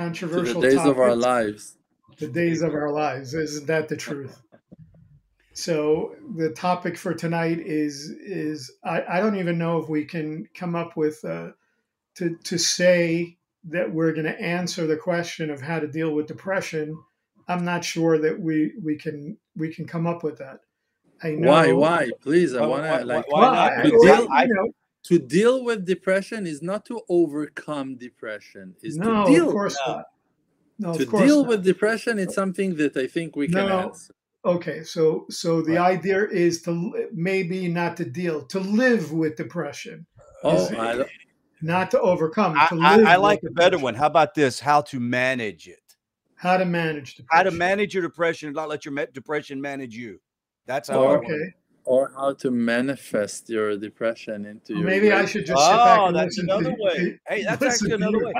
controversial to the days topics, of our lives. The days of our lives. Isn't that the truth? So the topic for tonight is is I, I don't even know if we can come up with uh, to to say that we're going to answer the question of how to deal with depression. I'm not sure that we we can we can come up with that. I know. Why? Why? Please, I want to like. Why, not? To, deal, I, you know, to deal with depression is not to overcome depression. Is no, to deal. Of course no. not. No, to deal not. with depression, it's something that I think we can no. answer. Okay, so so the right. idea is to maybe not to deal, to live with depression. Oh, not to overcome. I, to I, I like the better one. How about this? How to manage it. How to manage depression. How to manage your depression and not let your depression manage you. That's how. Oh, or, okay. Or how to manifest your depression into your. Maybe I should just. Oh, that's another to, way. Hey, that's actually another way.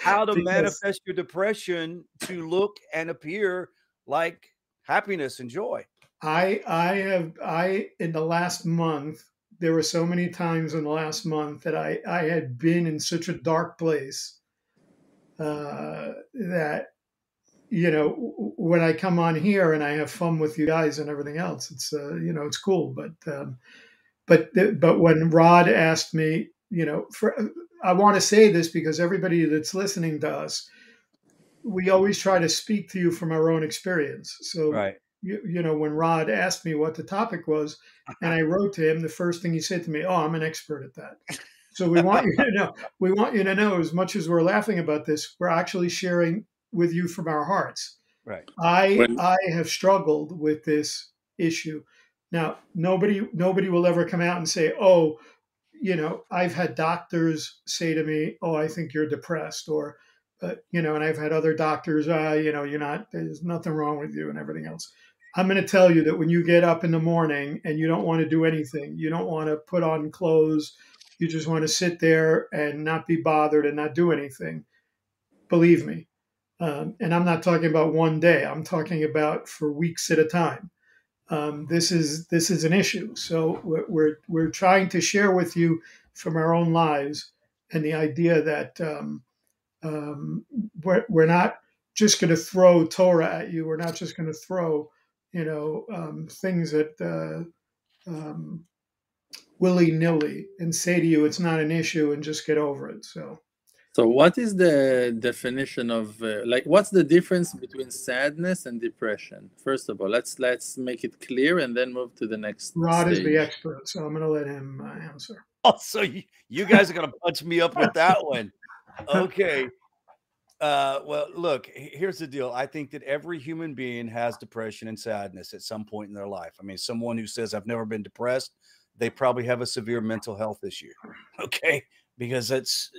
How to manifest your depression to look and appear like happiness and joy. I I have I in the last month there were so many times in the last month that I I had been in such a dark place uh, that you know when I come on here and I have fun with you guys and everything else it's uh, you know it's cool but um, but but when Rod asked me you know for I want to say this because everybody that's listening to us we always try to speak to you from our own experience. So, right. you, you know, when Rod asked me what the topic was, and I wrote to him, the first thing he said to me, "Oh, I'm an expert at that." So we want you to know. We want you to know as much as we're laughing about this, we're actually sharing with you from our hearts. Right. I when- I have struggled with this issue. Now, nobody nobody will ever come out and say, "Oh, you know, I've had doctors say to me, "Oh, I think you're depressed," or but you know, and I've had other doctors, uh, you know, you're not, there's nothing wrong with you and everything else. I'm going to tell you that when you get up in the morning and you don't want to do anything, you don't want to put on clothes, you just want to sit there and not be bothered and not do anything. Believe me. Um, and I'm not talking about one day. I'm talking about for weeks at a time. Um, this is this is an issue. So we're, we're, we're trying to share with you from our own lives and the idea that um, um, we're, we're not just going to throw Torah at you. We're not just going to throw, you know, um, things that uh, um, willy nilly and say to you it's not an issue and just get over it. So. So, what is the definition of uh, like? What's the difference between sadness and depression? First of all, let's let's make it clear and then move to the next. Rod stage. is the expert, so I'm going to let him uh, answer. Oh, so you, you guys are going to punch me up with that one okay. Uh, well, look, here's the deal. I think that every human being has depression and sadness at some point in their life. I mean, someone who says, I've never been depressed, they probably have a severe mental health issue. Okay. Because it's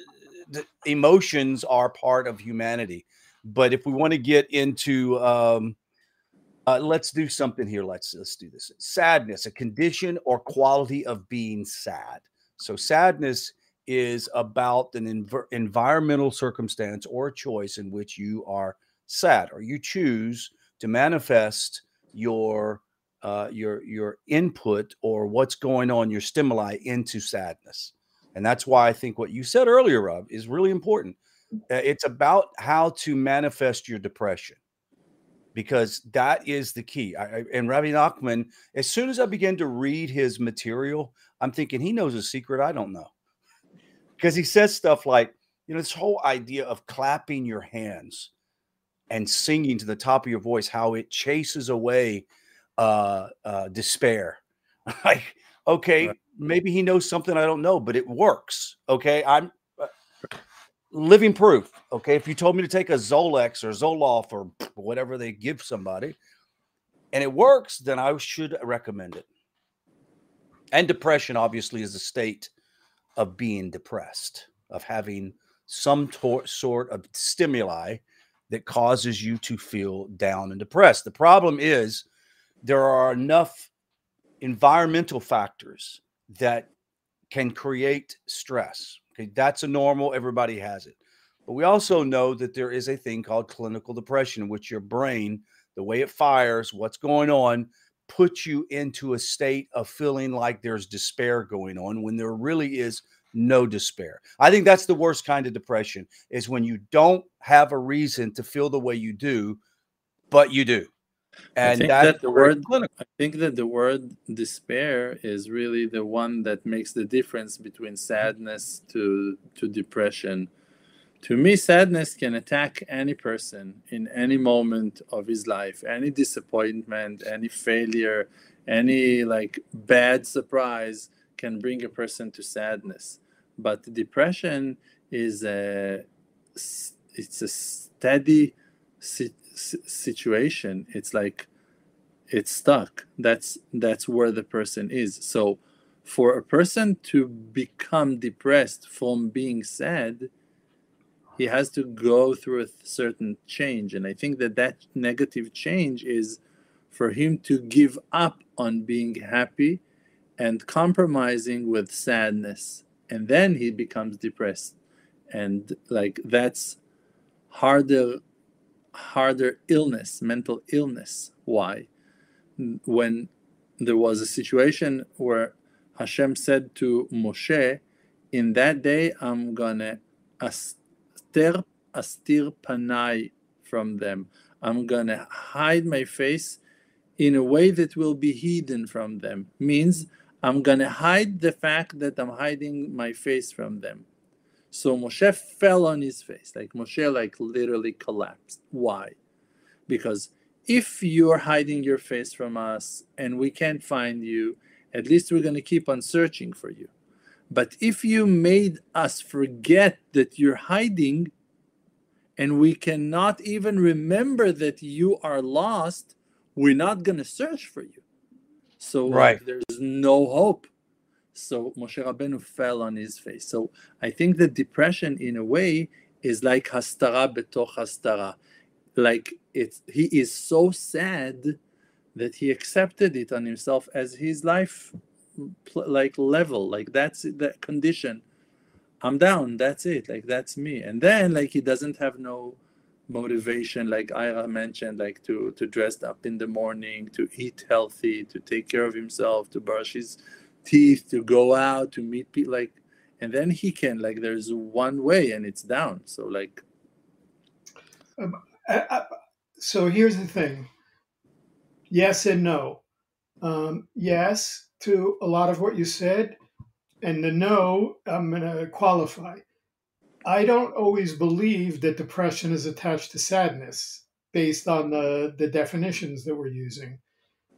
the emotions are part of humanity. But if we want to get into, um, uh, let's do something here. Let's let's do this. Sadness, a condition or quality of being sad. So sadness is about an env- environmental circumstance or a choice in which you are sad or you choose to manifest your uh, your your input or what's going on your stimuli into sadness and that's why i think what you said earlier Rav is really important. Uh, it's about how to manifest your depression because that is the key. I, and Rabbi Nachman, as soon as i began to read his material i'm thinking he knows a secret i don't know. Because he says stuff like, you know, this whole idea of clapping your hands and singing to the top of your voice, how it chases away uh, uh, despair. like, okay, right. maybe he knows something I don't know, but it works. Okay, I'm uh, living proof. Okay, if you told me to take a Zolox or Zoloft or whatever they give somebody, and it works, then I should recommend it. And depression, obviously, is a state of being depressed, of having some tor- sort of stimuli that causes you to feel down and depressed. The problem is there are enough environmental factors that can create stress. Okay, that's a normal, everybody has it. But we also know that there is a thing called clinical depression, which your brain, the way it fires, what's going on, puts you into a state of feeling like there's despair going on when there really is no despair. I think that's the worst kind of depression is when you don't have a reason to feel the way you do, but you do. And I think that the word I think that the word despair is really the one that makes the difference between sadness to to depression. To me, sadness can attack any person in any moment of his life, any disappointment, any failure, any like bad surprise can bring a person to sadness. But depression is a it's a steady situation it's like it's stuck. That's that's where the person is. So for a person to become depressed from being sad he has to go through a certain change. And i think that that negative change is for him to give up on being happy and compromising with sadness. And then he becomes depressed. And like that's harder harder illness, mental illness. Why? When there was a situation where Hashem said to Moshe, In that day I'm gonna aster astir panai from them. I'm gonna hide my face in a way that will be hidden from them. Means I'm gonna hide the fact that I'm hiding my face from them. So Moshe fell on his face, like Moshe like literally collapsed. Why? Because if you're hiding your face from us and we can't find you, at least we're going to keep on searching for you. But if you made us forget that you're hiding and we cannot even remember that you are lost, we're not going to search for you. So right. like, there's no hope. So Moshe Rabbeinu fell on his face. So I think that depression, in a way, is like hastara betoch hastara. Like it's he is so sad that he accepted it on himself as his life like level. Like that's that condition. I'm down. That's it. Like that's me. And then like he doesn't have no motivation like ira mentioned like to to dress up in the morning to eat healthy to take care of himself to brush his teeth to go out to meet people like and then he can like there's one way and it's down. So like um, I, I, so here's the thing. Yes and no. Um, yes to a lot of what you said and the no i'm going to qualify. I don't always believe that depression is attached to sadness based on the, the definitions that we're using.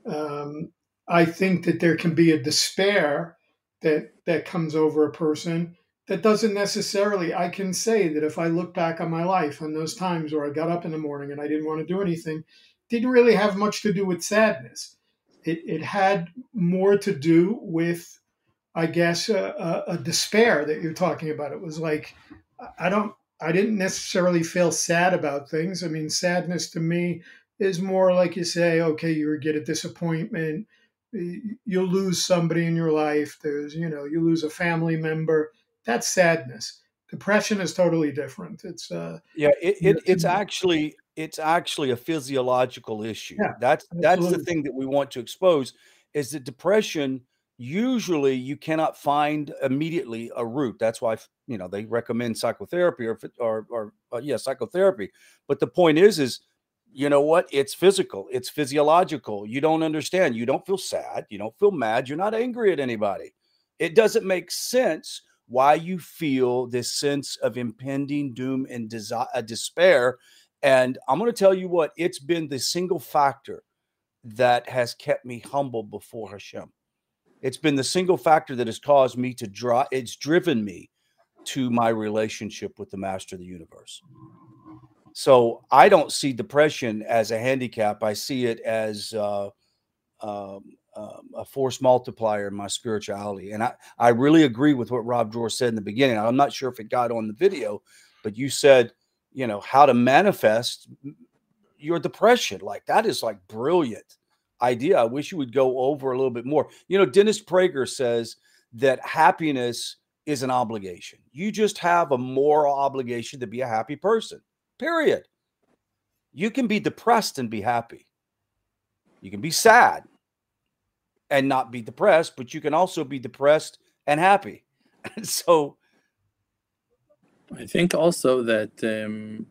Um, I think that there can be a despair that that comes over a person that doesn't necessarily I can say that if I look back on my life and those times where I got up in the morning and I didn't want to do anything, didn't really have much to do with sadness. It, it had more to do with, I guess, a, a, a despair that you're talking about. It was like, I don't, I didn't necessarily feel sad about things. I mean, sadness to me is more like you say, okay, you get a disappointment, you lose somebody in your life there's you know you lose a family member that's sadness. Depression is totally different it's uh yeah it, it it's actually it's actually a physiological issue. Yeah, that's absolutely. that's the thing that we want to expose is that depression usually you cannot find immediately a root that's why you know they recommend psychotherapy or or, or uh, yeah psychotherapy. But the point is is you know what? It's physical, it's physiological. You don't understand. You don't feel sad. You don't feel mad. You're not angry at anybody. It doesn't make sense why you feel this sense of impending doom and uh, despair. And I'm going to tell you what, it's been the single factor that has kept me humble before Hashem. It's been the single factor that has caused me to draw, it's driven me to my relationship with the master of the universe. So I don't see depression as a handicap. I see it as uh, um, um, a force multiplier in my spirituality. And I, I really agree with what Rav Dror said in the beginning. I'm not sure if it got on the video, but you said, you know, how to manifest your depression. Like that is like brilliant idea. I wish you would go over a little bit more. You know, Dennis Prager says that happiness is an obligation. You just have a moral obligation to be a happy person. Period. You can be depressed and be happy. You can be sad and not be depressed, but you can also be depressed and happy. so I think also that, um,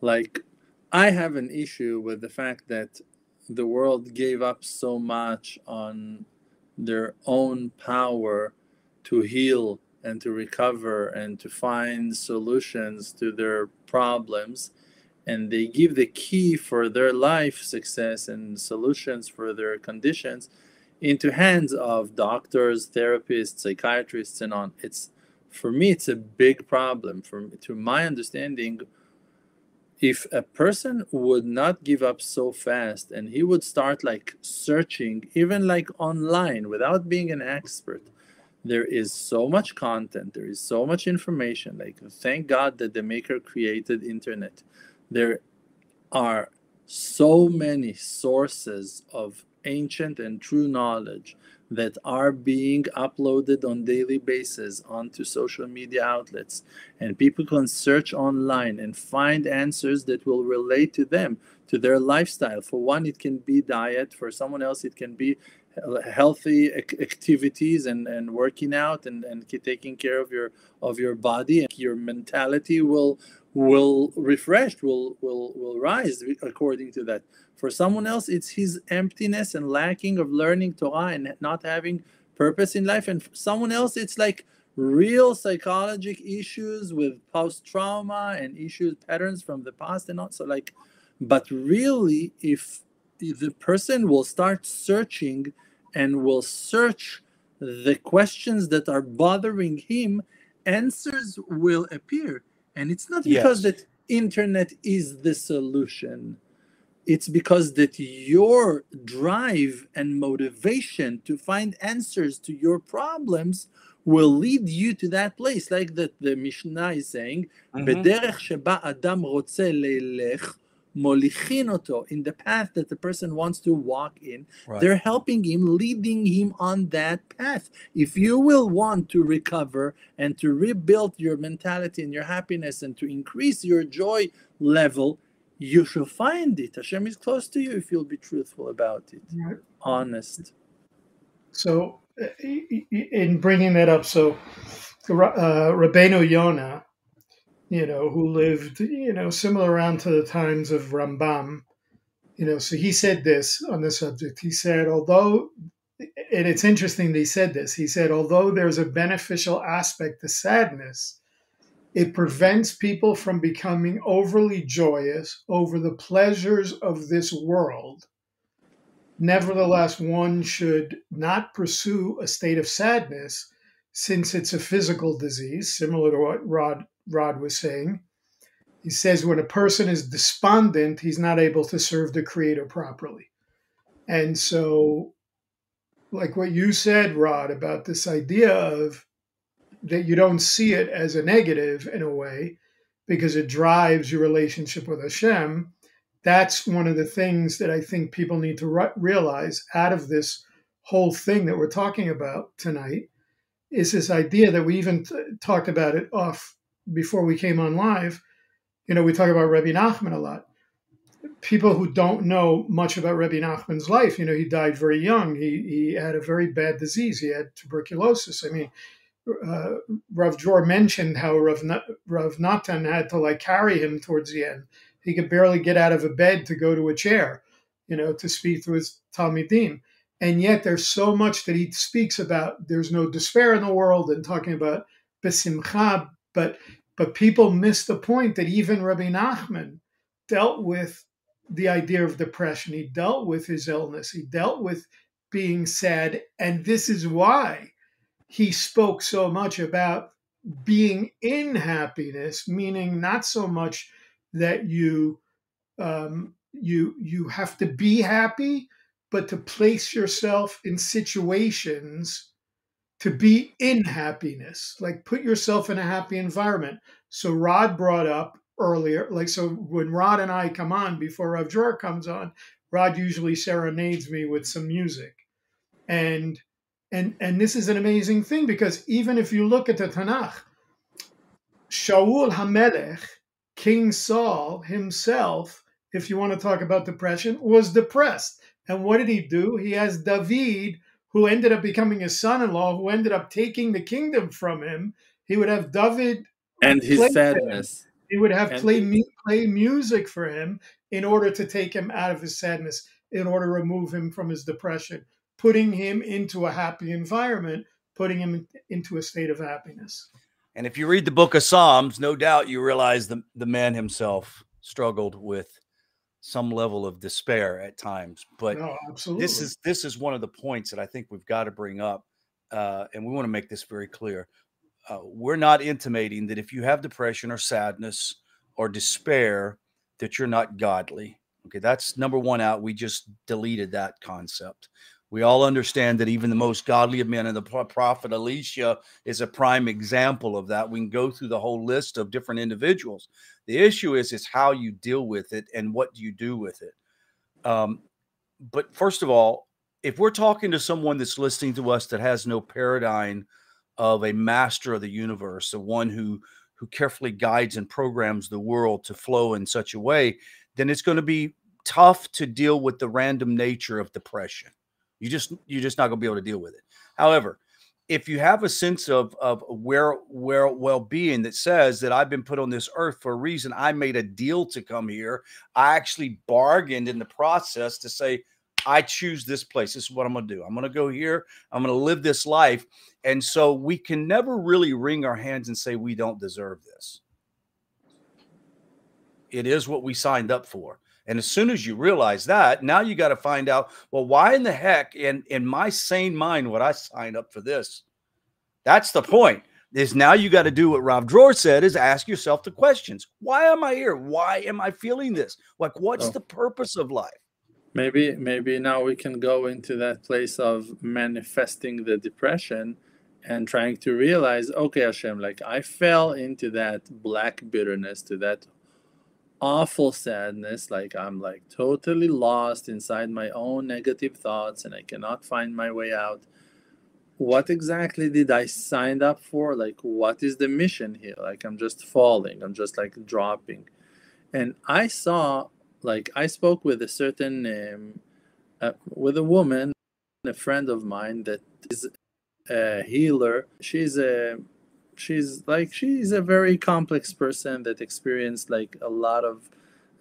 like, I have an issue with the fact that the world gave up so much on their own power to heal and to recover and to find solutions to their problems. And they give the key for their life success and solutions for their conditions into hands of doctors, therapists, psychiatrists, and on. It's for me, it's a big problem. From to my understanding, if a person would not give up so fast and he would start like searching, even like online, without being an expert, there is so much content, there is so much information. Like, thank God that the maker created internet. There are so many sources of ancient and true knowledge that are being uploaded on daily basis onto social media outlets and people can search online and find answers that will relate to them to their lifestyle for one it can be diet for someone else it can be healthy activities and, and working out and, and taking care of your of your body and your mentality will will refreshed will will will rise according to that. For someone else it's his emptiness and lacking of learning torah and not having purpose in life. And for someone else it's like real psychological issues with post trauma and issues patterns from the past and also like but really if the person will start searching and will search the questions that are bothering him answers will appear. And it's not because yes. that internet is the solution. It's because that your drive and motivation to find answers to your problems will lead you to that place. Like that the mishnah is saying mm-hmm molichin oto in the path that the person wants to walk in right. they're helping him leading him on that path if you will want to recover and to rebuild your mentality and your happiness and to increase your joy level you shall find it hashem is close to you if you'll be truthful about it right. honest so uh, in bringing that up so uh, Rabbeinu Yonah you know, who lived, you know, similar around to the times of Rambam. You know, so he said this on the subject. He said, although, and it's interesting that he said this, he said, although there's a beneficial aspect to sadness, it prevents people from becoming overly joyous over the pleasures of this world. Nevertheless, one should not pursue a state of sadness since it's a physical disease, similar to what Rod Rod was saying. He says when a person is despondent, he's not able to serve the Creator properly. And so, like what you said, Rod, about this idea of that you don't see it as a negative in a way because it drives your relationship with Hashem. That's one of the things that I think people need to re- realize out of this whole thing that we're talking about tonight is this idea that we even t- talked about it off before we came on live, you know, we talk about Rebbe Nachman a lot. People who don't know much about Rebbe Nachman's life, you know, he died very young. He, he had a very bad disease. He had tuberculosis. I mean, uh, Rav Dror mentioned how Rav, Rav Natan had to like carry him towards the end. He could barely get out of a bed to go to a chair, you know, to speak to his Talmidim. And yet there's so much that he speaks about. There's no despair in the world and talking about besimcha, but but people miss the point that even Rabbi Nachman dealt with the idea of depression. He dealt with his illness. He dealt with being sad. And this is why he spoke so much about being in happiness, meaning not so much that you um, you you have to be happy, but to place yourself in situations to be in happiness, like put yourself in a happy environment. So Rod brought up earlier, like so when Rod and I come on before Rav Dror comes on, Rod usually serenades me with some music. And and and this is an amazing thing because even if you look at the Tanakh, Shaul Hamelech, King Saul himself, if you want to talk about depression, was depressed. And what did he do? He has David who ended up becoming his son-in-law, who ended up taking the kingdom from him. He would have David and his play for him. sadness. He would have And- play mu- play music for him in order to take him out of his sadness, in order to remove him from his depression, putting him into a happy environment, putting him into a state of happiness. And if you read the book of Psalms, no doubt you realize the, the man himself struggled with some level of despair at times. But no, this is this is one of the points that I think we've got to bring up, uh, and we want to make this very clear. Uh, we're not intimating that if you have depression or sadness or despair, that you're not godly. Okay, that's number one out. We just deleted that concept. We all understand that even the most godly of men, and the prophet Elisha is a prime example of that. We can go through the whole list of different individuals. The issue is is how you deal with it and what do you do with it. Um, but first of all, if we're talking to someone that's listening to us that has no paradigm of a master of the universe, the one who who carefully guides and programs the world to flow in such a way, then it's going to be tough to deal with the random nature of depression. You just you're just not going to be able to deal with it. However, if you have a sense of of where where well-being that says that I've been put on this earth for a reason, I made a deal to come here. I actually bargained in the process to say I choose this place. This is what I'm going to do. I'm going to go here. I'm going to live this life. And so we can never really wring our hands and say we don't deserve this. It is what we signed up for. And as soon as you realize that, now you got to find out, well, why in the heck in in my sane mind would I sign up for this? That's the point. Is now you got to do what Rav Dror said is ask yourself the questions. Why am I here? Why am I feeling this? Like what's Oh. the purpose of life? Maybe maybe now we can go into that place of manifesting the depression and trying to realize, okay, Hashem, like I fell into that black bitterness, to that awful sadness, like I'm like totally lost inside my own negative thoughts and I cannot find my way out. What exactly did I sign up for? Like what is the mission here? Like I'm just falling, I'm just like dropping. And I saw like I spoke with a certain um, uh, with a woman, a friend of mine that is a healer. She's a she's like she's a very complex person that experienced like a lot of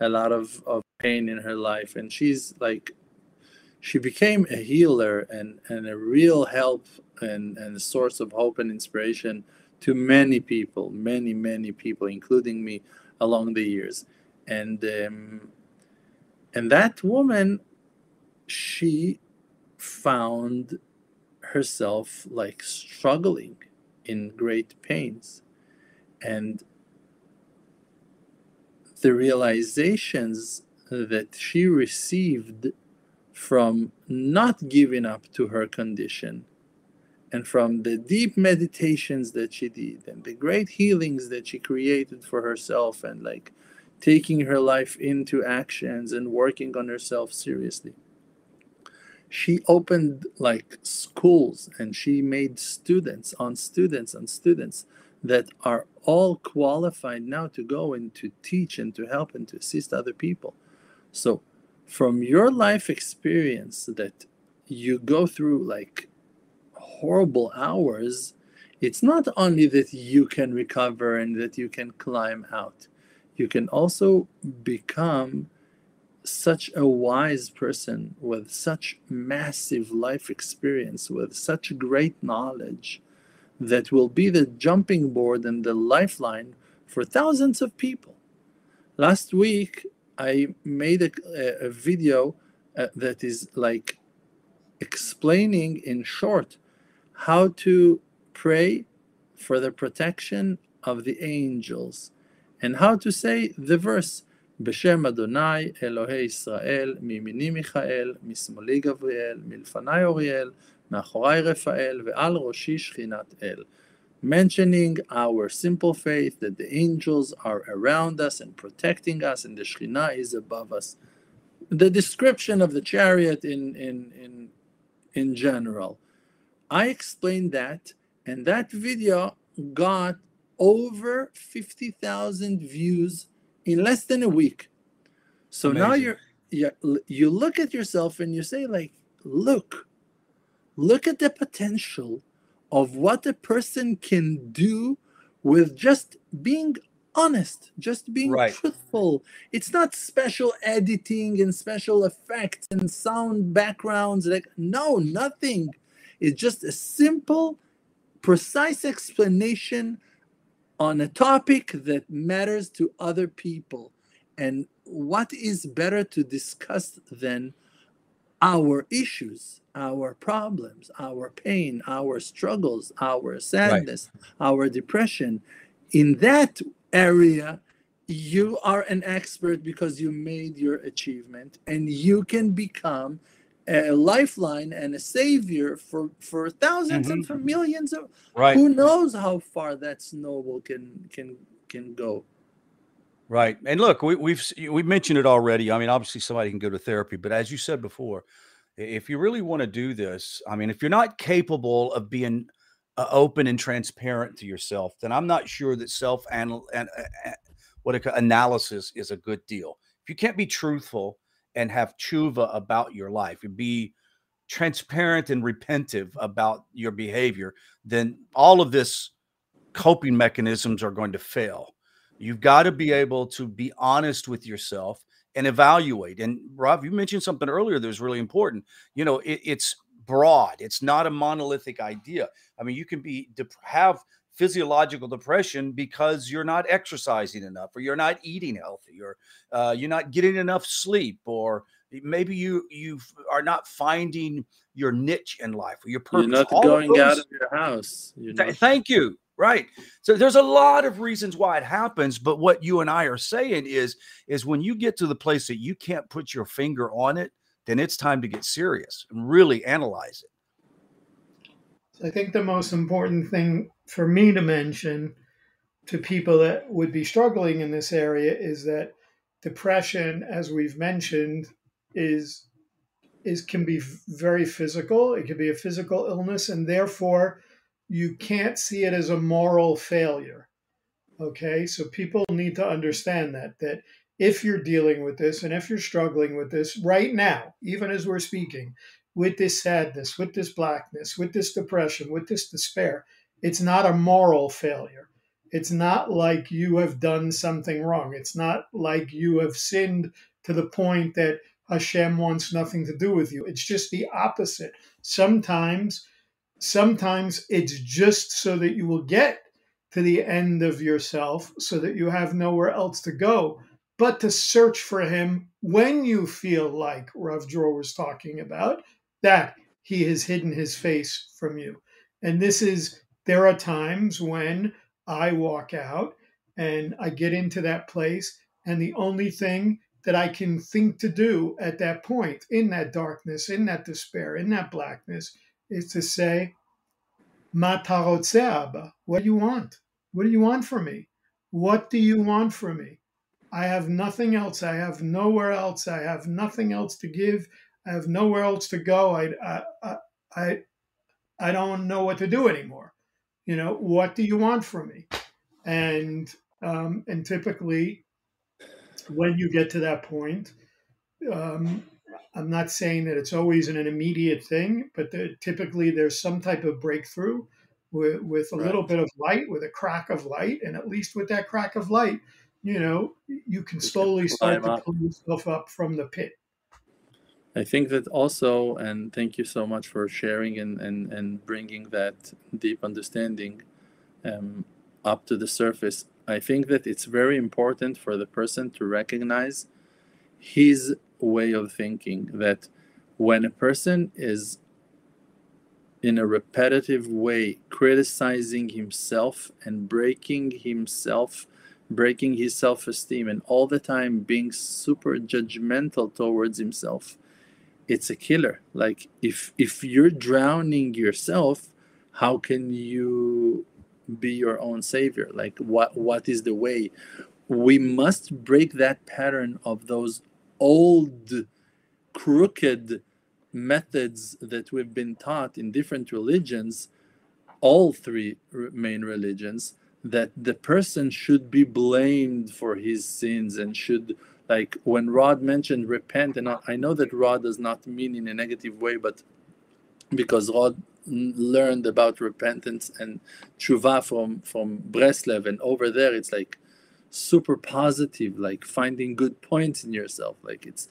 a lot of, of pain in her life. And she's like she became a healer and, and a real help and, and a source of hope and inspiration to many people many many people including me along the years. And um, and that woman she found herself like struggling in great pains. And the realizations that she received from not giving up to her condition and from the deep meditations that she did and the great healings that she created for herself and like taking her life into actions and working on herself seriously she opened like schools and she made students on students on students that are all qualified now to go and to teach and to help and to assist other people. So from your life experience that you go through like horrible hours it's not only that you can recover and that you can climb out. You can also become such a wise person with such massive life experience, with such great knowledge, that will be the jumping board and the lifeline for thousands of people. Last week, I made a, a, video uh, that is like explaining in short how to pray for the protection of the angels and how to say the verse בשם אדוני אלוהי ישראל, מימיני מיכאל, משמאלי גבריאל, מלפני אוריאל, מאחורי רפאל, ועל ראשי שכינת אל. Mentioning our simple faith that the angels are around us and protecting us, and the Shekhinah is above us. The description of the chariot in, in, in, in general. I explained that, and that video got over 50,000 views in less than a week. So now you're l- you look at yourself and you say like, look, look at the potential of what a person can do with just being honest, just being Right. truthful. It's not special editing and special effects and sound backgrounds. Like, no, nothing. It's just a simple, precise explanation on a topic that matters to other people. And what is better to discuss than our issues, our problems, our pain, our struggles, our sadness, our depression? In that area, you are an expert because you made your achievement and you can become a lifeline and a savior for, for 1000s and for millions of Right. who knows how far that snowball can can can go Right. And look, we, we've we mentioned it already. I mean, obviously somebody can go to therapy, but as you said before, if you really want to do this, I mean, if you're not capable of being uh, open and transparent to yourself, then I'm not sure that self and what a, analysis is a good deal. If you can't be truthful and have tshuva about your life and be transparent and repentive about your behavior, then all of this coping mechanisms are going to fail. You've got to be able to be honest with yourself and evaluate. And Rav, you mentioned something earlier that was really important. You know, it, it's broad. It's not a monolithic idea. I mean, you can be have physiological depression because you're not exercising enough, or you're not eating healthy, or uh, you're not getting enough sleep, or maybe you you are not finding your niche in life or your purpose. you're not All of going out of your house Th- thank you. Right. So there's a lot of reasons why it happens, but what you and I are saying is is when you get to the place that you can't put your finger on it, then it's time to get serious and really analyze it. I think the most important thing for me to mention to people that would be struggling in this area is that depression, as we've mentioned, is is can be very physical. It can be a physical illness, and therefore you can't see it as a moral failure. Okay, so people need to understand that that if you're dealing with this and if you're struggling with this right now, even as we're speaking, with this sadness, with this blackness, with this depression, with this despair, it's not a moral failure. It's not like you have done something wrong. It's not like you have sinned to the point that Hashem wants nothing to do with you. It's just the opposite. Sometimes, sometimes it's just so that you will get to the end of yourself so that you have nowhere else to go but to search for him when you feel like Rav Dror was talking about that he has hidden his face from you. And this is, there are times when I walk out and I get into that place, and the only thing that I can think to do at that point, in that darkness, in that despair, in that blackness, is to say, Matarotse Abba, what do you want? What do you want from me? What do you want from me? I have nothing else. I have nowhere else. I have nothing else to give. I have nowhere else to go. I, I, I, I, don't know what to do anymore. You know, what do you want from me? And, um, and typically, when you get to that point, um, I'm not saying that it's always an, immediate thing, but there, typically there's some type of breakthrough with, with a little bit of light, with a crack of light, and at least with that crack of light, you know, you can slowly start to pull yourself up from the pit. I think that also, and thank you so much for sharing and, and, and bringing that deep understanding um, up to the surface. I think that it's very important for the person to recognize his way of thinking. That when a person is in a repetitive way criticizing himself and breaking himself breaking his self-esteem and all the time being super judgmental towards himself it's a killer. Like if if you're drowning yourself how can you be your own savior? Like what what is the way? We must break that pattern of those old crooked methods that we've been taught in different religions all three main religions that the person should be blamed for his sins and should like when rod mentioned repent and I- i know that rod does not mean in a negative way but because Rod learned about repentance and tshuva from from Breslev, and over there it's like super positive, like finding good points in yourself. Like it's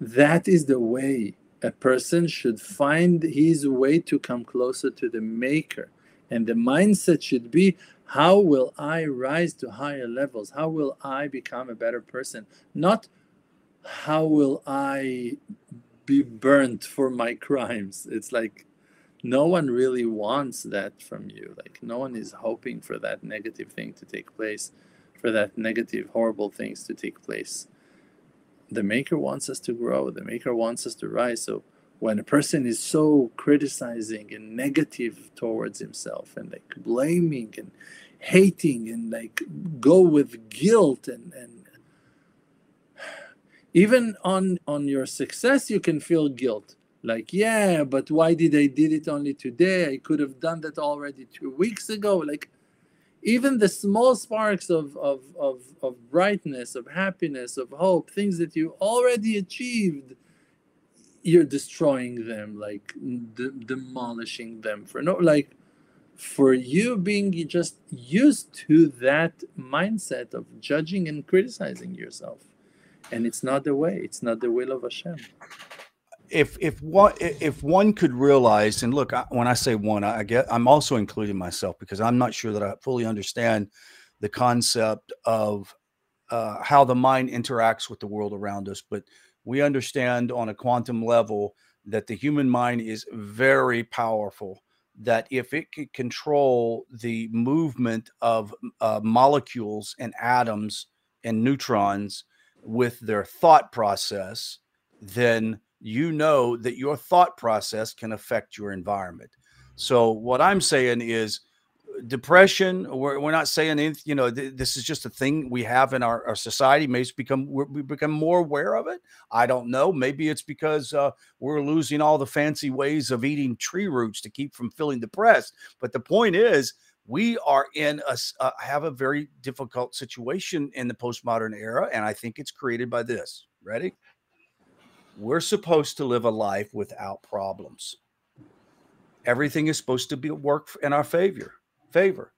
that is the way a person should find his way to come closer to the Maker, and the mindset should be. How will I rise to higher levels? How will I become a better person? Not how will I be burnt for my crimes? It's like no one really wants that from you. Like no one is hoping for that negative thing to take place, for that negative, horrible things to take place. The Maker wants us to grow. The Maker wants us to rise. So when a person is so criticizing and negative towards himself and like blaming and hating and like go with guilt and and even on on your success you can feel guilt. Like yeah but why did i did it only today? I could have done that already two weeks ago. Like even the small sparks of, of, of, of brightness of happiness of hope things that you already achieved you're destroying them like de- demolishing them for no like for you being just used to that mindset of judging and criticizing yourself. And it's not the way it's not the will of hashem. If if one if one could realize and look I, when i say one i get i'm also including myself because i'm not sure that i fully understand the concept of uh, how the mind interacts with the world around us but we understand on a quantum level that the human mind is very powerful that if it could control the movement of uh, molecules and atoms and neutrons with their thought process then you know that your thought process can affect your environment. So what I'm saying is depression we're, we're not saying anything, you know th- this is just a thing we have in our, our society maybe it's become we become more aware of it i don't know maybe it's because uh, we're losing all the fancy ways of eating tree roots to keep from feeling depressed but the point is we are in a uh, have a very difficult situation in the postmodern era and i think it's created by this ready we're supposed to live a life without problems. Everything is supposed to be work in our favor. Favor.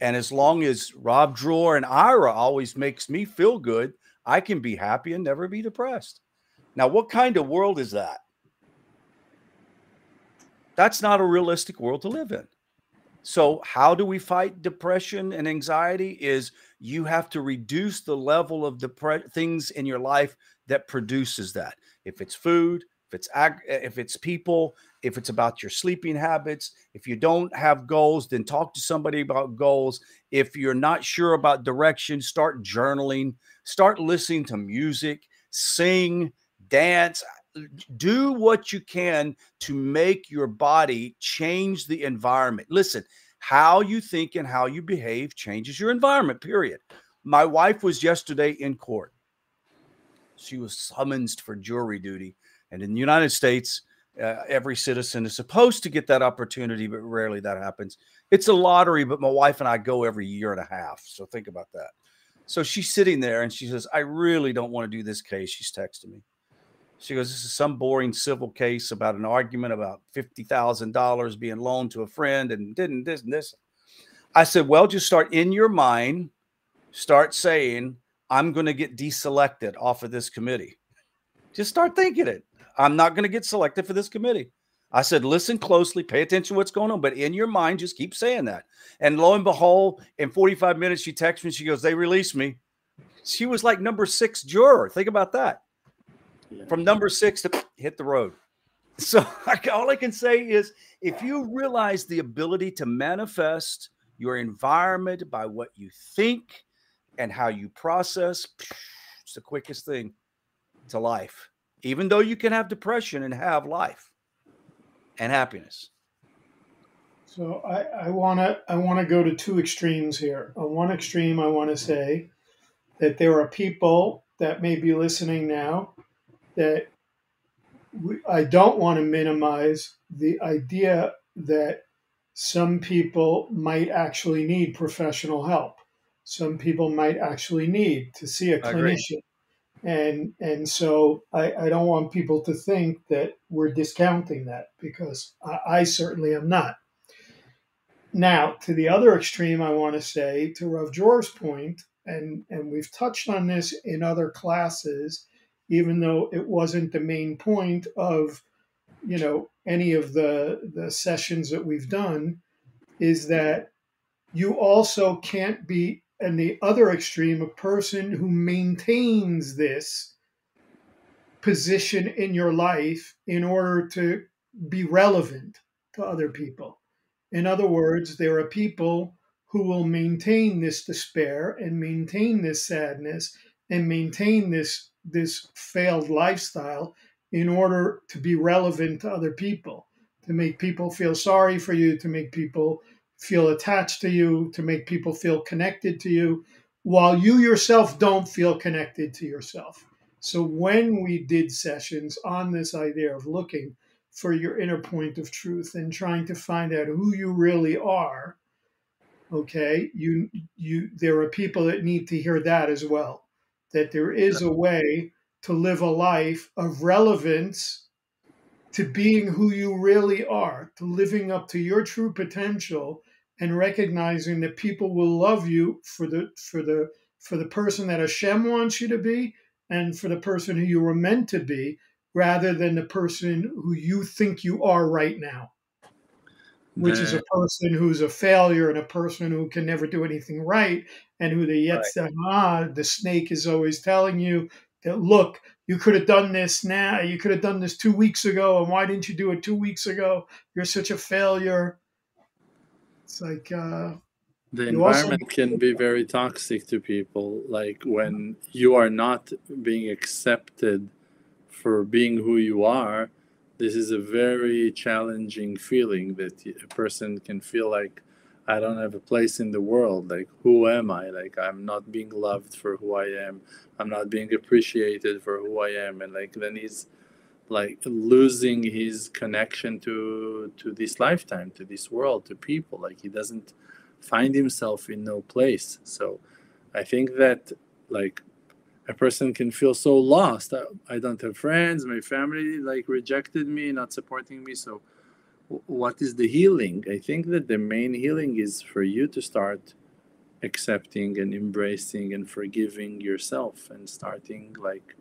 And as long as Rav Dror and Ira always makes me feel good, I can be happy and never be depressed. Now, what kind of world is that? That's not a realistic world to live in. So, how do we fight depression and anxiety? Is you have to reduce the level of the things in your life that produces that if it's food, if it's ag- eh, if it's people, if it's about your sleeping habits, if you don't have goals, then talk to somebody about goals. If you're not sure about direction, start journaling, start listening to music, sing, dance, do what you can to make your body change the environment. Listen, how you think and how you behave changes your environment, period. My wife was yesterday in court she was summoned for jury duty. And in the United States, uh, every citizen is supposed to get that opportunity, but rarely that happens. It's a lottery, but my wife and I go every year and a half. So think about that. So she's sitting there and she says, I really don't want to do this case. She's texting me. She goes, This is some boring civil case about an argument about $50,000 being loaned to a friend and didn't this and this. I said, Well, just start in your mind, start saying, I'm going to get deselected off of this committee. Just start thinking it. I'm not going to get selected for this committee. I said, listen closely, pay attention to what's going on, but in your mind, just keep saying that. And lo and behold, in 45 minutes, she texts me. She goes, they released me. She was like number six juror. Think about that. Yeah. From number six to hit the road. So all I can say is if you realize the ability to manifest your environment by what you think and how you process, it's the quickest thing to life. Even though you can have depression and have life and happiness. So I, I wanna I wanna go to two extremes here. On one extreme, I want to say that there are people that may be listening now that we, I don't want to minimize the idea that some people might actually need professional help some people might actually need to see a clinician. And and so I, I don't want people to think that we're discounting that because I, I certainly am not. Now, to the other extreme, I want to say to Rav Dror's point, and and we've touched on this in other classes, even though it wasn't the main point of you know any of the the sessions that we've done, is that you also can't be in the other extreme a person who maintains this position in your life in order to be relevant to other people. In other words, there are people who will maintain this despair and maintain this sadness and maintain this this failed lifestyle in order to be relevant to other people, to make people feel sorry for you, to make people feel attached to you, to make people feel connected to you, while you yourself don't feel connected to yourself. So when we did sessions on this idea of looking for your inner point of truth and trying to find out who you really are, okay, you you there are people that need to hear that as well. That there is a way to live a life of relevance to being who you really are, to living up to your true potential and recognizing that people will love you for the for the for the person that Hashem wants you to be and for the person who you were meant to be rather than the person who you think you are right now. Which is a person who's a failure and a person who can never do anything right and who the Yetzer Hara, right. Ah, the snake is always telling you that look you could have done this now you could have done this two weeks ago and why didn't you do it two weeks ago? You're such a failure it's like uh, the environment also- can be very toxic to people. Like when you are not being accepted for being who you are, this is a very challenging feeling that a person can feel like I don't have a place in the world. Like, who am I? Like, I'm not being loved for who I am. I'm not being appreciated for who I am. And like, then he's like losing his connection to to this lifetime to this world to people. Like he doesn't find himself in no place. So i think that like a person can feel so lost. I, I don't have friends my family like rejected me not supporting me. So what is the healing? I think that the main healing is for you to start accepting and embracing and forgiving yourself and starting like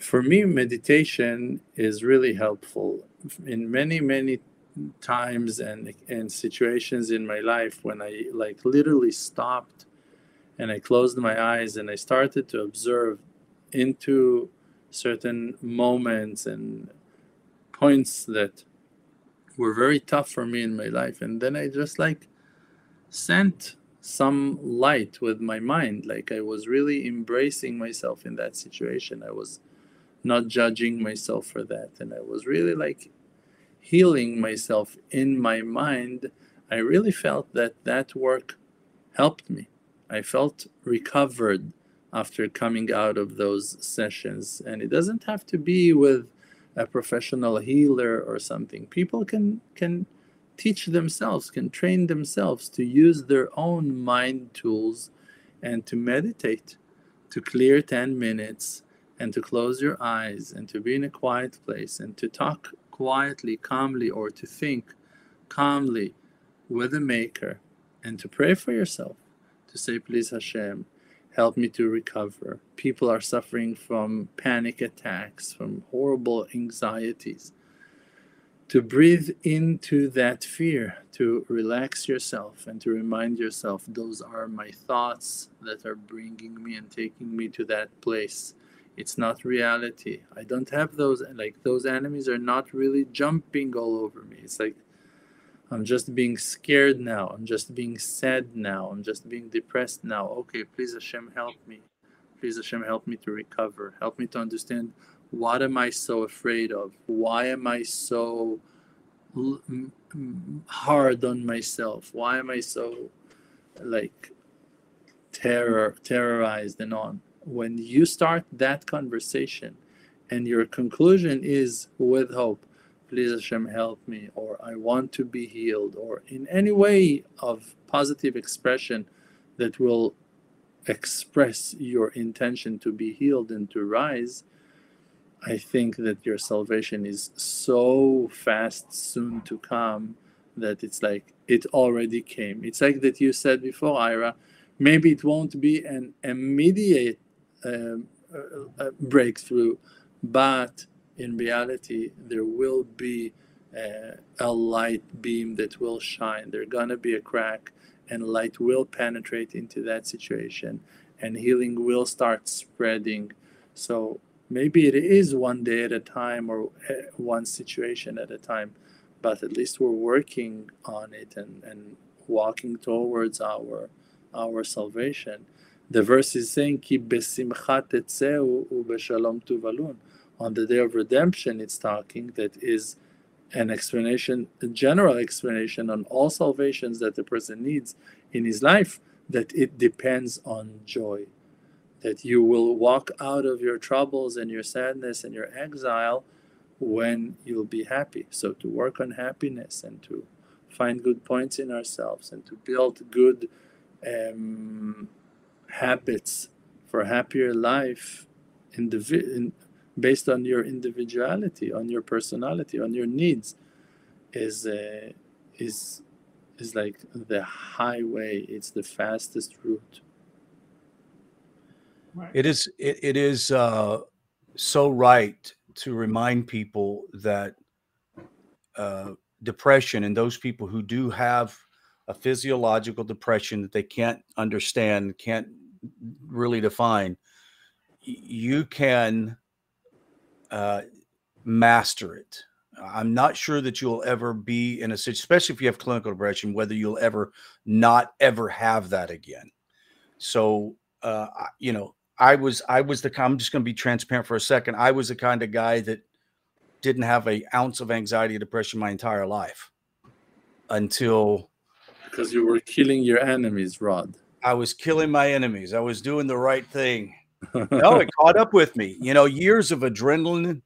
for me, meditation is really helpful. In many, many times and and situations in my life when I like literally stopped and I closed my eyes and I started to observe into certain moments and points that were very tough for me in my life. And then I just like sent some light with my mind. Like I was really embracing myself in that situation. I was not judging myself for that. And I was really like healing myself in my mind. I really felt that that work helped me. I felt recovered after coming out of those sessions. And it doesn't have to be with a professional healer or something. People can can teach themselves, can train themselves to use their own mind tools and to meditate, to clear 10 minutes and to close your eyes and to be in a quiet place and to talk quietly, calmly, or to think calmly with the Maker and to pray for yourself, to say, Please, Hashem, help me to recover. People are suffering from panic attacks, from horrible anxieties. To breathe into that fear, to relax yourself and to remind yourself, those are my thoughts that are bringing me and taking me to that place it's not reality. I don't have those like those enemies are not really jumping all over me. It's like i'm just being scared now. I'm just being sad now. I'm just being depressed now. Okay please hashem help me. Please hashem help me to recover. Help me to understand what am i so afraid of? Why am i so hard on myself? Why am i so like terror terrorized and on when you start that conversation and your conclusion is with hope, please Hashem help me, or I want to be healed, or in any way of positive expression that will express your intention to be healed and to rise, I think that your salvation is so fast, soon to come, that it's like it already came. It's like that you said before, Ira. Maybe it won't be an immediate um, uh, breakthrough, but in reality, there will be uh, a light beam that will shine. There's gonna be a crack, and light will penetrate into that situation, and healing will start spreading. So maybe it is one day at a time or uh, one situation at a time, but at least we're working on it and, and walking towards our our salvation. The verse is saying, Ki tuvalun. On the day of redemption, it's talking that is an explanation, a general explanation on all salvations that the person needs in his life, that it depends on joy. That you will walk out of your troubles and your sadness and your exile when you'll be happy. So, to work on happiness and to find good points in ourselves and to build good um, habits for a happier life in the, in, based on your individuality, on your personality, on your needs, is uh, is is like the highway. It's the fastest route. It is. It, it is uh, so right to remind people that uh, depression and those people who do have a physiological depression that they can't understand, can't really define, you can uh, master it. I'm not sure that you'll ever be in a situation, especially if you have clinical depression, whether you'll ever not ever have that again. So, uh, you know, I was, I was the, I'm just going to be transparent for a second. I was the kind of guy that didn't have a ounce of anxiety or depression my entire life until because you were killing your enemies, Rod. I was killing my enemies. I was doing the right thing no, it caught up with me. You know, years of adrenaline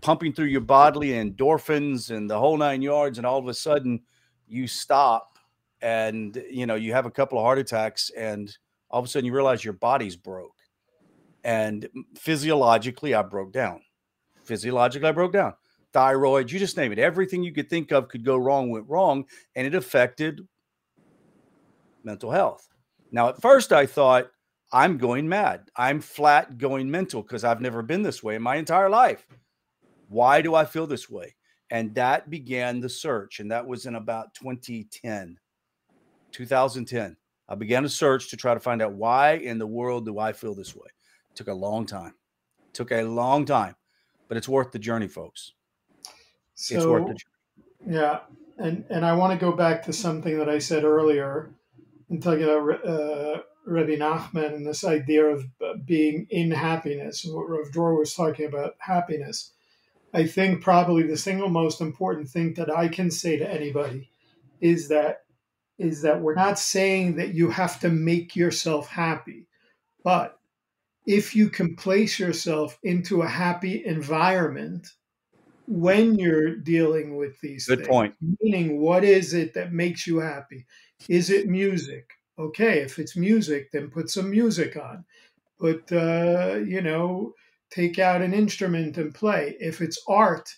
pumping through your bodily endorphins and the whole nine yards, and all of a sudden you stop and you know you have a couple of heart attacks, and all of a sudden you realize your body's broke. And physiologically, I broke down. Physiologically, I broke down. Thyroid, you just name it. Everything you could think of could go wrong, went wrong, and it affected mental health. Now, at first, I thought, I'm going mad. I'm flat going mental because I've never been this way in my entire life. Why do I feel this way? And that began the search. And that was in about 2010, 2010. I began a search to try to find out why in the world do I feel this way. It took a long time. It took a long time, but it's worth the journey, folks. So, it's worth the journey. Yeah. And, and I want to go back to something that I said earlier and talking about uh, Rabbi Nachman and this idea of uh, being in happiness. and What Rav Dror was talking about happiness. I think probably the single most important thing that I can say to anybody is that is that we're not saying that you have to make yourself happy, but if you can place yourself into a happy environment when you're dealing with these Good things, point. meaning what is it that makes you happy? Is it music? okay, if it's music, then put some music on. Put, uh, you know, take out an instrument and play. If it's art,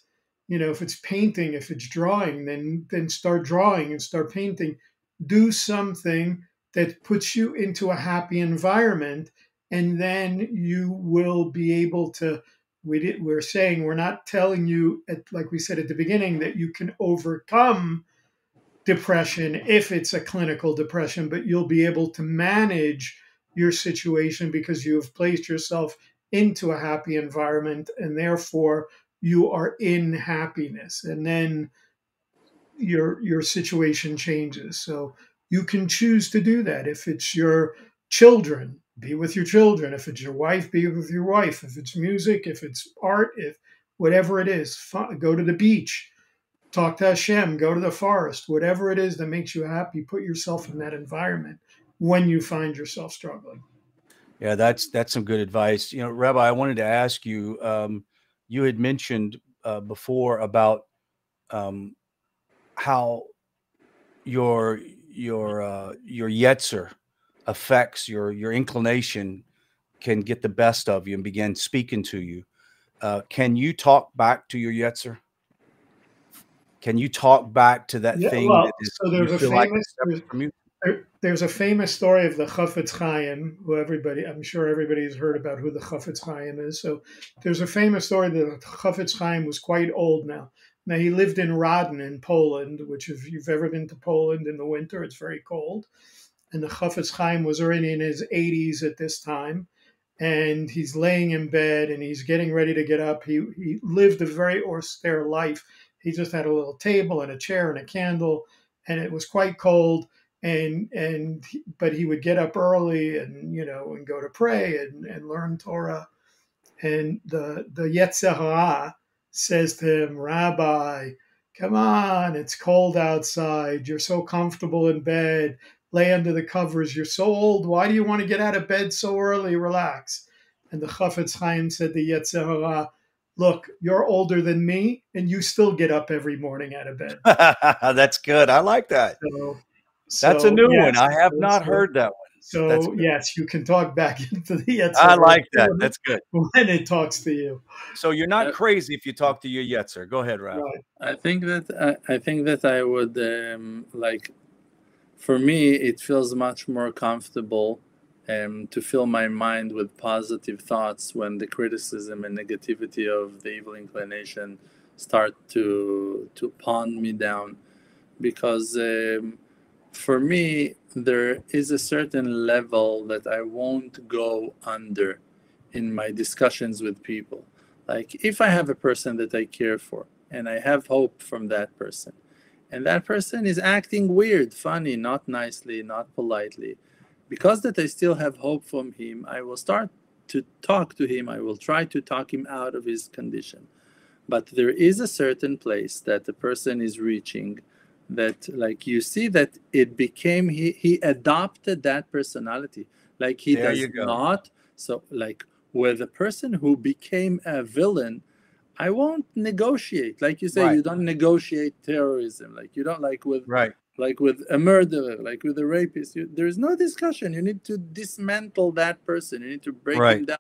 you know, if it's painting, if it's drawing, then then start drawing and start painting. Do something that puts you into a happy environment, and then you will be able to. We did, we're saying we're not telling you, at, like we said at the beginning, that you can overcome depression if it's a clinical depression, but you'll be able to manage your situation because you have placed yourself into a happy environment and therefore you are in happiness. And then your your situation changes. So you can choose to do that. If it's your children be with your children if it's your wife be with your wife if it's music if it's art if whatever it is go to the beach talk to Hashem, go to the forest, whatever it is that makes you happy, put yourself in that environment when you find yourself struggling. Yeah, that's that's some good advice. You know, Rabbi, I wanted to ask you. Um, you had mentioned uh, before about um, how your your uh, your yetzer, affects your your inclination can get the best of you and begin speaking to you. Uh, can you talk back to your Yetzer? Can you talk back to that Yeah, thing well, that is, so there's a like famous- from you? There, there's a famous story of the Chafetz Chaim, who everybody, I'm sure everybody's heard about who the Chafetz Chaim is. So there's a famous story that the Chafetz Chaim was quite old now. Now he lived in Radin in Poland, which if you've ever been to Poland in the winter, it's very cold. And the Chafetz Chaim was already in his 80s at this time, and he's laying in bed and he's getting ready to get up. He he lived a very austere life. He just had a little table and a chair and a candle, and it was quite cold and and but he would get up early and you know and go to pray and, and learn Torah. And the the Yetzer Hara says to him, Rabbi, come on, it's cold outside. You're so comfortable in bed. Lay under the covers. You're so old. Why do you want to get out of bed so early? Relax. And the Chafetz Chaim said to Yetzer Hara, Look, you're older than me, and you still get up every morning out of bed. That's good. I like that. So, That's so, a new yes, one. I have not so- heard that one. So yes, you can talk back into the Yetzer I like that. That's good. when it talks to you. So you're not Uh, crazy if you talk to your Yetzer. Go ahead, Rav. Right. I think that I, I think that I would um, like. For me, it feels much more comfortable um, to fill my mind with positive thoughts when the criticism and negativity of the evil inclination start to to pawn me down, because um, for me there is a certain level that I won't go under in my discussions with people. Like if I have a person that I care for and I have hope from that person, and that person is acting weird, funny, not nicely, not politely, because that I still have hope from him, I will start to talk to him. I will try to talk him out of his condition. But there is a certain place that the person is reaching that like you see that it became he he adopted that personality like he There does not so like with a person who became a villain i won't negotiate. Like you say Right. you don't negotiate terrorism. Like you don't like with Right. like with a murderer like with a rapist. You, there is no discussion. You need to dismantle that person. You need to break Right. him down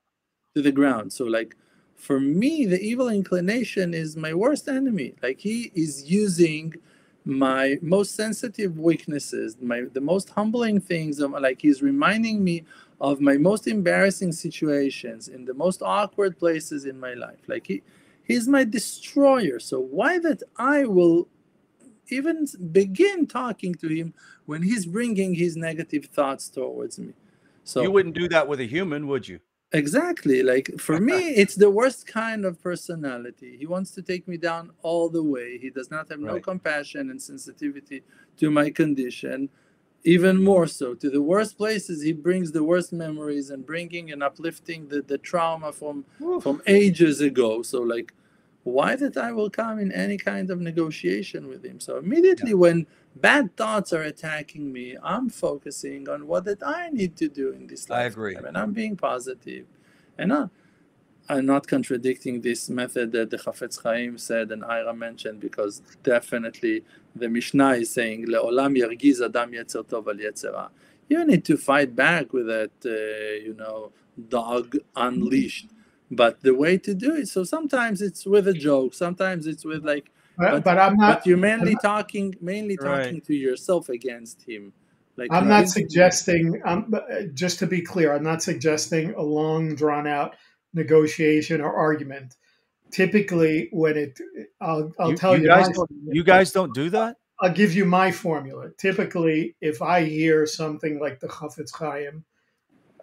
to the ground. So like for me the evil inclination is my worst enemy. Like he is using my most sensitive weaknesses my the most humbling things like he's reminding me of my most embarrassing situations in the most awkward places in my life. Like he he's my destroyer so why that i will even begin talking to him when he's bringing his negative thoughts towards me so you wouldn't do that with a human, would you? Exactly. Like for me, it's the worst kind of personality. He wants to take me down all the way. He does not have no compassion and sensitivity to my condition. Even more so, to the worst places, he brings the worst memories and bringing and uplifting the, the trauma from from ages ago. So like, why that I will come in any kind of negotiation with him? So immediately when bad thoughts are attacking me, I'm focusing on what that I need to do in this life I agree. And I'm being. And not, I'm not contradicting this method that the Chafetz Chaim said and Ira mentioned because definitely the Mishnah is saying Le'olam yargiz adam yetzer tov al yetzer ra." You need to fight back with that, uh, you know, dog unleashed. But the way to do it, so sometimes it's with a joke, sometimes it's with like, But, But- but I'm not. but you're mainly talking, mainly Right. talking to yourself against him. Like I'm not think- suggesting. Um, just to be clear, I'm not suggesting a long, drawn out negotiation or argument. Typically, when it, I'll, I'll you, tell you you. guys don't, you guys don't do that? I'll give you my formula. Typically, if I hear something like the Chafetz Chaim,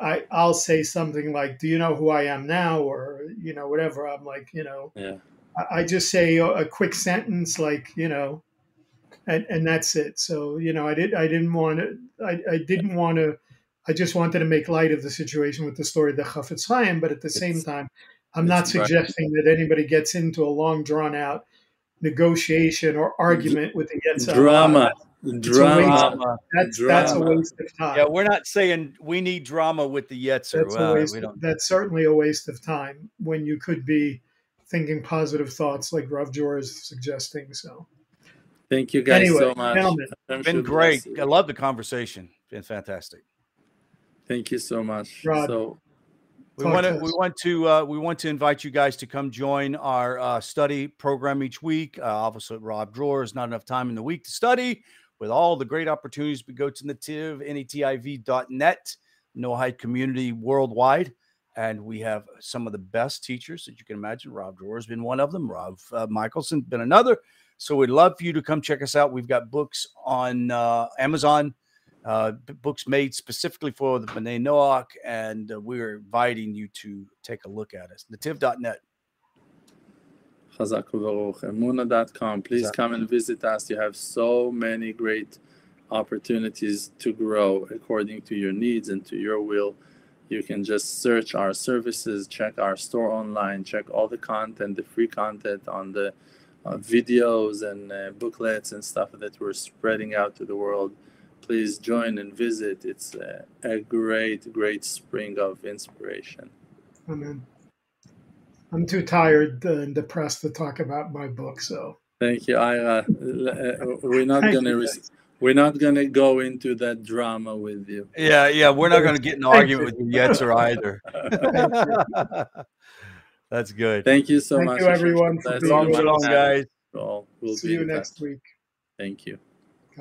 I I'll say something like, "Do you know who I am now?" or you know whatever. I'm like, you know, Yeah. I, I just say a, a quick sentence like, you know, and and that's it. So you know, I did I didn't want to I, I didn't want to. I just wanted to make light of the situation with the story of the Chafetz Chaim, but at the same time, I'm not it's right. suggesting that anybody gets into a long, drawn out negotiation or argument with the Yetzer Hara. drama, waste drama. That's that's a waste of time. yeah, we're not saying we need drama with the Yetzer. that's Well, a waste. we don't. That's certainly a waste of time when you could be thinking positive thoughts like Rav Dror is suggesting. So Thank you guys anyway, so much. gentlemen, Hashem Been great. I love the conversation. Been fantastic. Thank you so much. Rod. So We want to to we want to uh, we want to invite you guys to come join our uh, study program each week. Uh, obviously, Rav Dror's not enough time in the week to study. With all the great opportunities, we go to native netiv.net, Noahide community worldwide, and we have some of the best teachers that you can imagine. Rav Dror's has been one of them. Rob uh, Michaelson been another. So we'd love for you to come check us out. We've got books on uh, Amazon uh, books made specifically for the B'nai Noach, and uh, we're inviting you to take a look at us. Netiv.net. Emuna.com. Please Exactly. come and visit us. You have so many great opportunities to grow according to your needs and to your will. You can just search our services, check our store online, check all the content, the free content on the uh, videos and uh, booklets and stuff that we're spreading out to the world. Please join and visit. It's uh, a great, great spring of inspiration. Amen. I'm too tired and depressed to talk about my book, so Thank you, Ira. Uh, We're not gonna res- we're not gonna go into that drama with you. Yeah, yeah, we're not going to get in an Thank argument with you Yetzer, either. That's good. Thank you so Thank much. you, everyone, for Bless being you. Shalom, shalom, guys. All. We'll see be you next touch. week. Thank you.